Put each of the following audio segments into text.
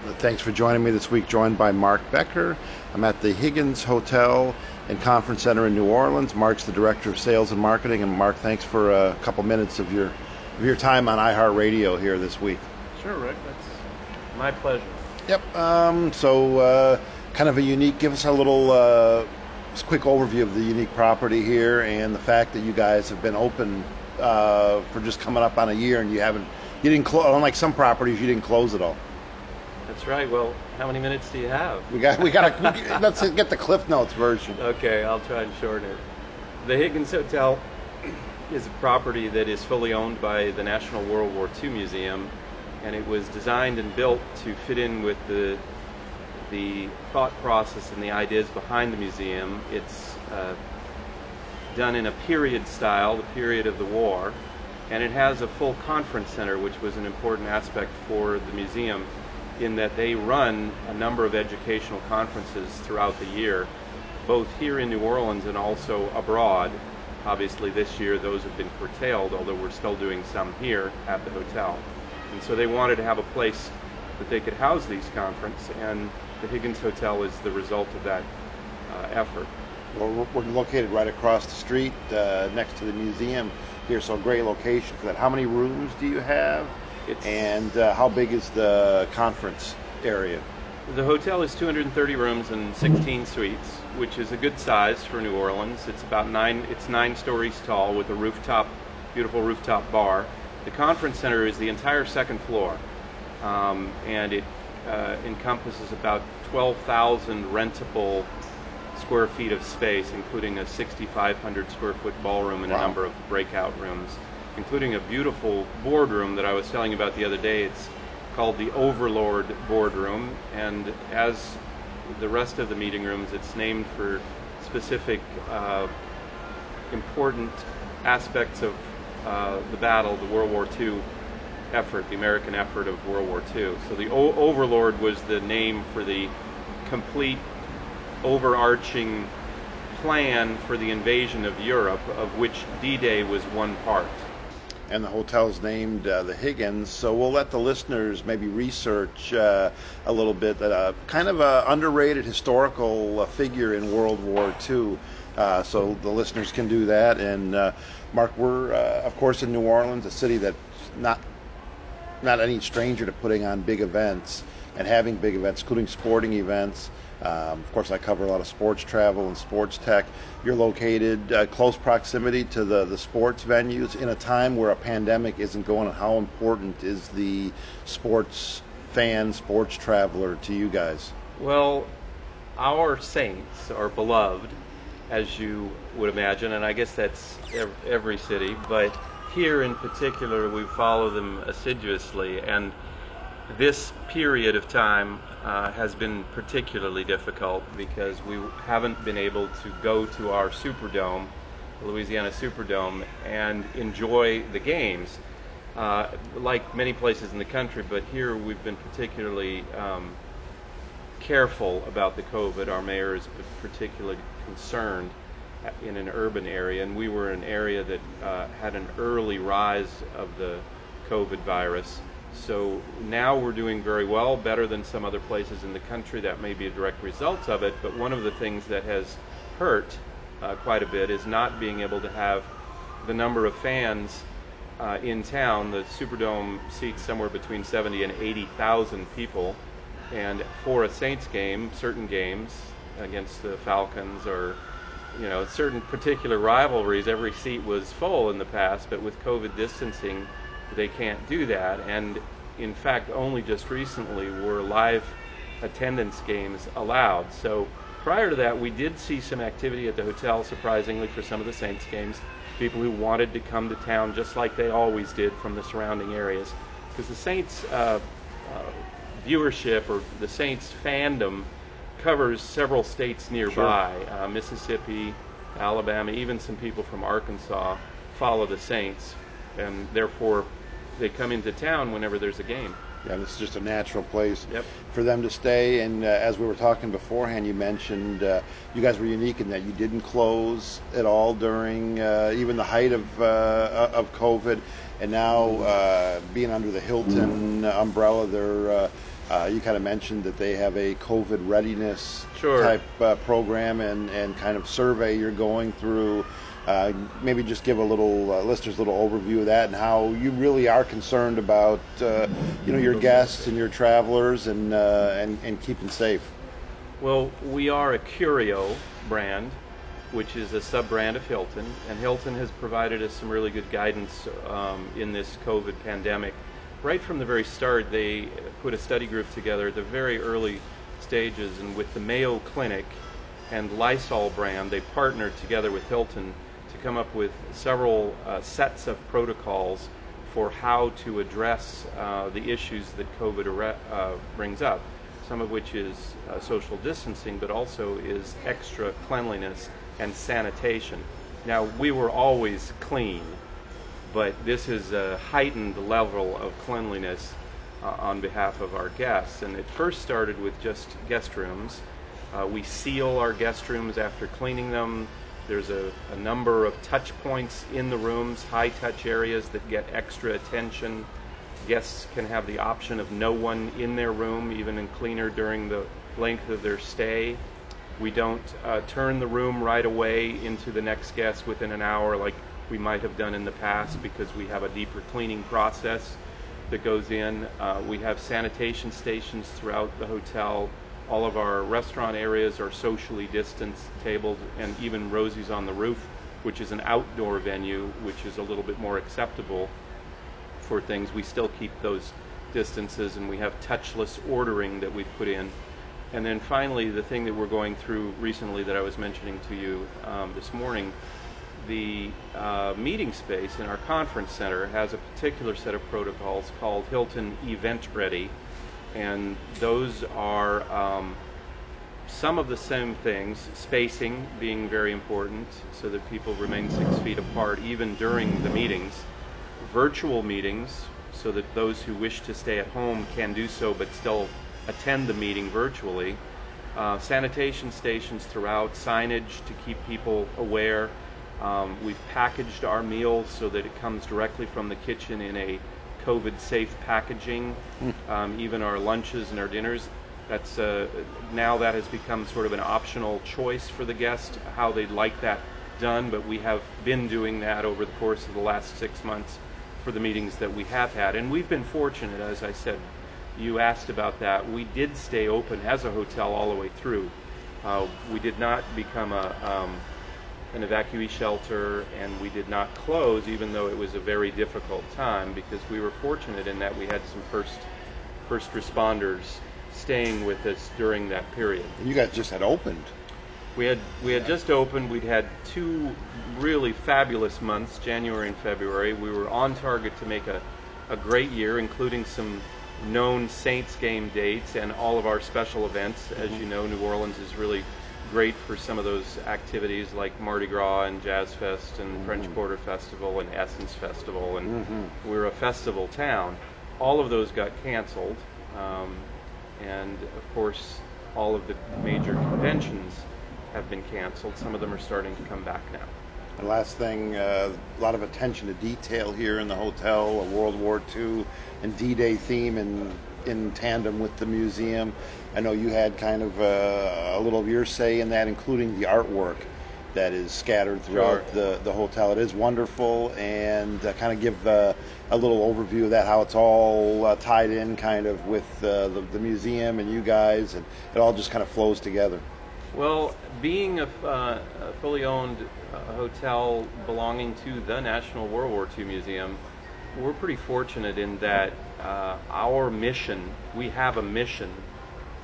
Thanks for joining me this week. Joined by Mark Becker. I'm at the Higgins Hotel and Conference Center in New Orleans. Mark's the director of sales and marketing. And Mark, thanks for a couple minutes of your of your time on iHeartRadio here this week. Sure, Rick. That's my pleasure. Yep. Um, so, uh, kind of a unique. Give us a little uh, quick overview of the unique property here and the fact that you guys have been open uh, for just coming up on a year and you haven't. You didn't close. Unlike some properties, you didn't close at all. That's right. Well, how many minutes do you have? We got. We got. to let's get the Cliff Notes version. Okay, I'll try and shorten it. The Higgins Hotel is a property that is fully owned by the National World War II Museum, and it was designed and built to fit in with the the thought process and the ideas behind the museum. It's uh, done in a period style, the period of the war, and it has a full conference center, which was an important aspect for the museum in that they run a number of educational conferences throughout the year, both here in New Orleans and also abroad. Obviously, this year those have been curtailed, although we're still doing some here at the hotel. And so they wanted to have a place that they could house these conferences, and the Higgins Hotel is the result of that uh, effort. Well, we're located right across the street uh, next to the museum here, so great location for that. How many rooms do you have? It's, and uh, how big is the conference area? The hotel is 230 rooms and 16 suites, which is a good size for New Orleans. It's about nine. It's nine stories tall with a rooftop, beautiful rooftop bar. The conference center is the entire second floor, um, and it uh, encompasses about 12,000 rentable square feet of space, including a 6,500 square foot ballroom and wow. a number of breakout rooms, including a beautiful boardroom that I was telling about the other day. It's called the Overlord Boardroom, and as the rest of the meeting rooms, it's named for specific uh, important aspects of uh, the battle, the World War II effort, the American effort of World War II. So the o- Overlord was the name for the complete overarching plan for the invasion of Europe, of which D-Day was one part. And the hotel's named uh, the Higgins, so we'll let the listeners maybe research uh, a little bit. Uh, kind of an underrated historical uh, figure in World War II. Uh, so the listeners can do that. And uh, Mark, we're of course in New Orleans, a city that's not not any stranger to putting on big events and having big events, including sporting events. Um, of course, I cover a lot of sports travel and sports tech. You're located uh, close proximity to the, the sports venues in a time where a pandemic isn't going on. How important is the sports fan, sports traveler to you guys? Well, our Saints are beloved, as you would imagine, and I guess that's every city, but here in particular, we follow them assiduously, and this period of time uh, has been particularly difficult because we haven't been able to go to our Superdome, Louisiana Superdome, and enjoy the games. Uh, like many places in the country, but here we've been particularly um, careful about the COVID. Our mayor is particularly concerned in an urban area, and we were an area that uh, had an early rise of the COVID virus. So now we're doing very well, better than some other places in the country. That may be a direct result of it, but one of the things that has hurt uh, quite a bit is not being able to have the number of fans uh, in town. The Superdome seats somewhere between 70 and 80,000 people, and for a Saints game, certain games against the Falcons or you know, certain particular rivalries, every seat was full in the past, but with COVID distancing, they can't do that. And in fact, only just recently were live attendance games allowed. So prior to that, we did see some activity at the hotel, surprisingly, for some of the Saints games. People who wanted to come to town just like they always did from the surrounding areas. Because the Saints uh, uh, viewership or the Saints fandom covers several states nearby sure. uh, Mississippi, Alabama, even some people from Arkansas follow the Saints, and therefore they come into town whenever there's a game. Yeah, this is just a natural place yep. for them to stay. And uh, as we were talking beforehand, you mentioned uh, you guys were unique in that you didn't close at all during uh, even the height of uh, of COVID, and now uh, being under the Hilton umbrella, they're uh, Uh, you kind of mentioned that they have a COVID readiness Sure. type uh, program and, and kind of survey you're going through. Uh, maybe just give a little uh, listeners a little overview of that and how you really are concerned about uh, you know your guests and your travelers and uh, and, and keeping safe. Well, we are a Curio brand, which is a sub brand of Hilton, and Hilton has provided us some really good guidance um, in this COVID pandemic. Right from the very start, they put a study group together at the very early stages, and with the Mayo Clinic and Lysol brand, they partnered together with Hilton to come up with several uh, sets of protocols for how to address uh, the issues that COVID uh, brings up. Some of which is social distancing, but also is extra cleanliness and sanitation. Now, we were always clean, but this is a heightened level of cleanliness uh, on behalf of our guests. And it first started with just guest rooms. Uh, we seal our guest rooms after cleaning them. There's a, number of touch points in the rooms, high touch areas that get extra attention. Guests can have the option of no one in their room, even in cleaner during the length of their stay. We don't uh, turn the room right away into the next guest within an hour like we might have done in the past because we have a deeper cleaning process that goes in. Uh, we have sanitation stations throughout the hotel. All of our restaurant areas are socially distanced, tabled, and even Rosie's on the Roof, which is an outdoor venue, which is a little bit more acceptable for things. We still keep those distances, and we have touchless ordering that we've put in. And then finally, the thing that we're going through recently that I was mentioning to you um, this morning, the uh, meeting space in our conference center has a particular set of protocols called Hilton Event Ready, and those are um, some of the same things, spacing being very important so that people remain six feet apart even during the meetings, virtual meetings so that those who wish to stay at home can do so but still attend the meeting virtually, uh, sanitation stations throughout, signage to keep people aware. Um, we've packaged our meals so that it comes directly from the kitchen in a COVID safe packaging, um, even our lunches and our dinners. That's uh, now that has become sort of an optional choice for the guest how they'd like that done, but we have been doing that over the course of the last six months for the meetings that we have had. And we've been fortunate, as I said, you asked about that. We did stay open as a hotel all the way through. Uh, we did not become a, um, an evacuee shelter, and we did not close, even though it was a very difficult time, because we were fortunate in that we had some first first responders staying with us during that period. And you guys just had opened. We had we had just opened. We'd had two really fabulous months, January and February. We were on target to make a, a great year, including some known Saints game dates and all of our special events. As mm-hmm. you know, New Orleans is really great for some of those activities like Mardi Gras and Jazz Fest and French Quarter Festival and Essence Festival, and we're a festival town. All of those got canceled, um, and of course, all of the major conventions have been canceled. Some of them are starting to come back now. And last thing, uh, a lot of attention to detail here in the hotel, a World War II and D-Day theme in in tandem with the museum. I know you had kind of uh, a little of your say in that, including the artwork that is scattered throughout Sure. the, the hotel. It is wonderful, and uh, kind of give uh, a little overview of that, how it's all uh, tied in kind of with uh, the, the museum and you guys, and it all just kind of flows together. Well, being a, uh, a fully owned uh, hotel belonging to the National World War II Museum, we're pretty fortunate in that uh, our mission, we have a mission,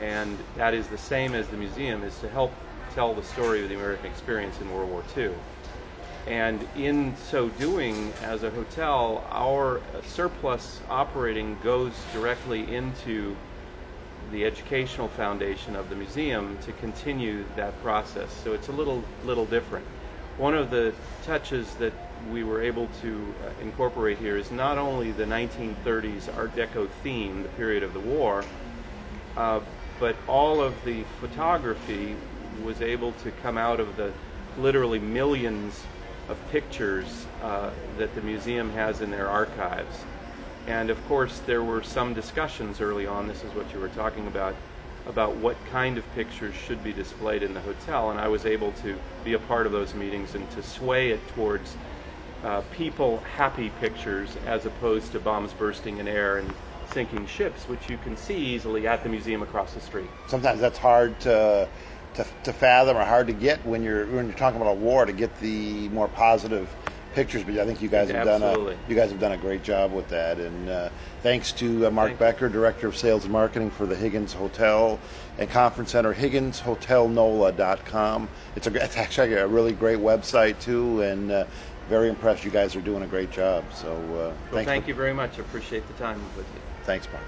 and that is the same as the museum, is to help tell the story of the American experience in World War II. And in so doing, as a hotel, our surplus operating goes directly into the educational foundation of the museum to continue that process. So it's a little little different. One of the touches that we were able to uh, incorporate here is not only the 1930s Art Deco theme, the period of the war, uh, but all of the photography was able to come out of the literally millions of pictures uh, that the museum has in their archives. And of course, there were some discussions early on. This is what you were talking about about what kind of pictures should be displayed in the hotel, and I was able to be a part of those meetings and to sway it towards uh, people happy pictures as opposed to bombs bursting in air and sinking ships, which you can see easily at the museum across the street. Sometimes that's hard to to, to fathom or hard to get when you're when you're talking about a war to get the more positive pictures. But I think you guys have Absolutely. done a you guys have done a great job with that. And uh, thanks to uh, Mark Thank Becker, Director of Sales and Marketing for the Higgins Hotel and Conference Center, HigginsHotelNola.com. It's a it's actually a really great website too, and uh, very impressed. You guys are doing a great job. So uh, Well, thank for- you very much. I appreciate the time with you. Thanks, Mark.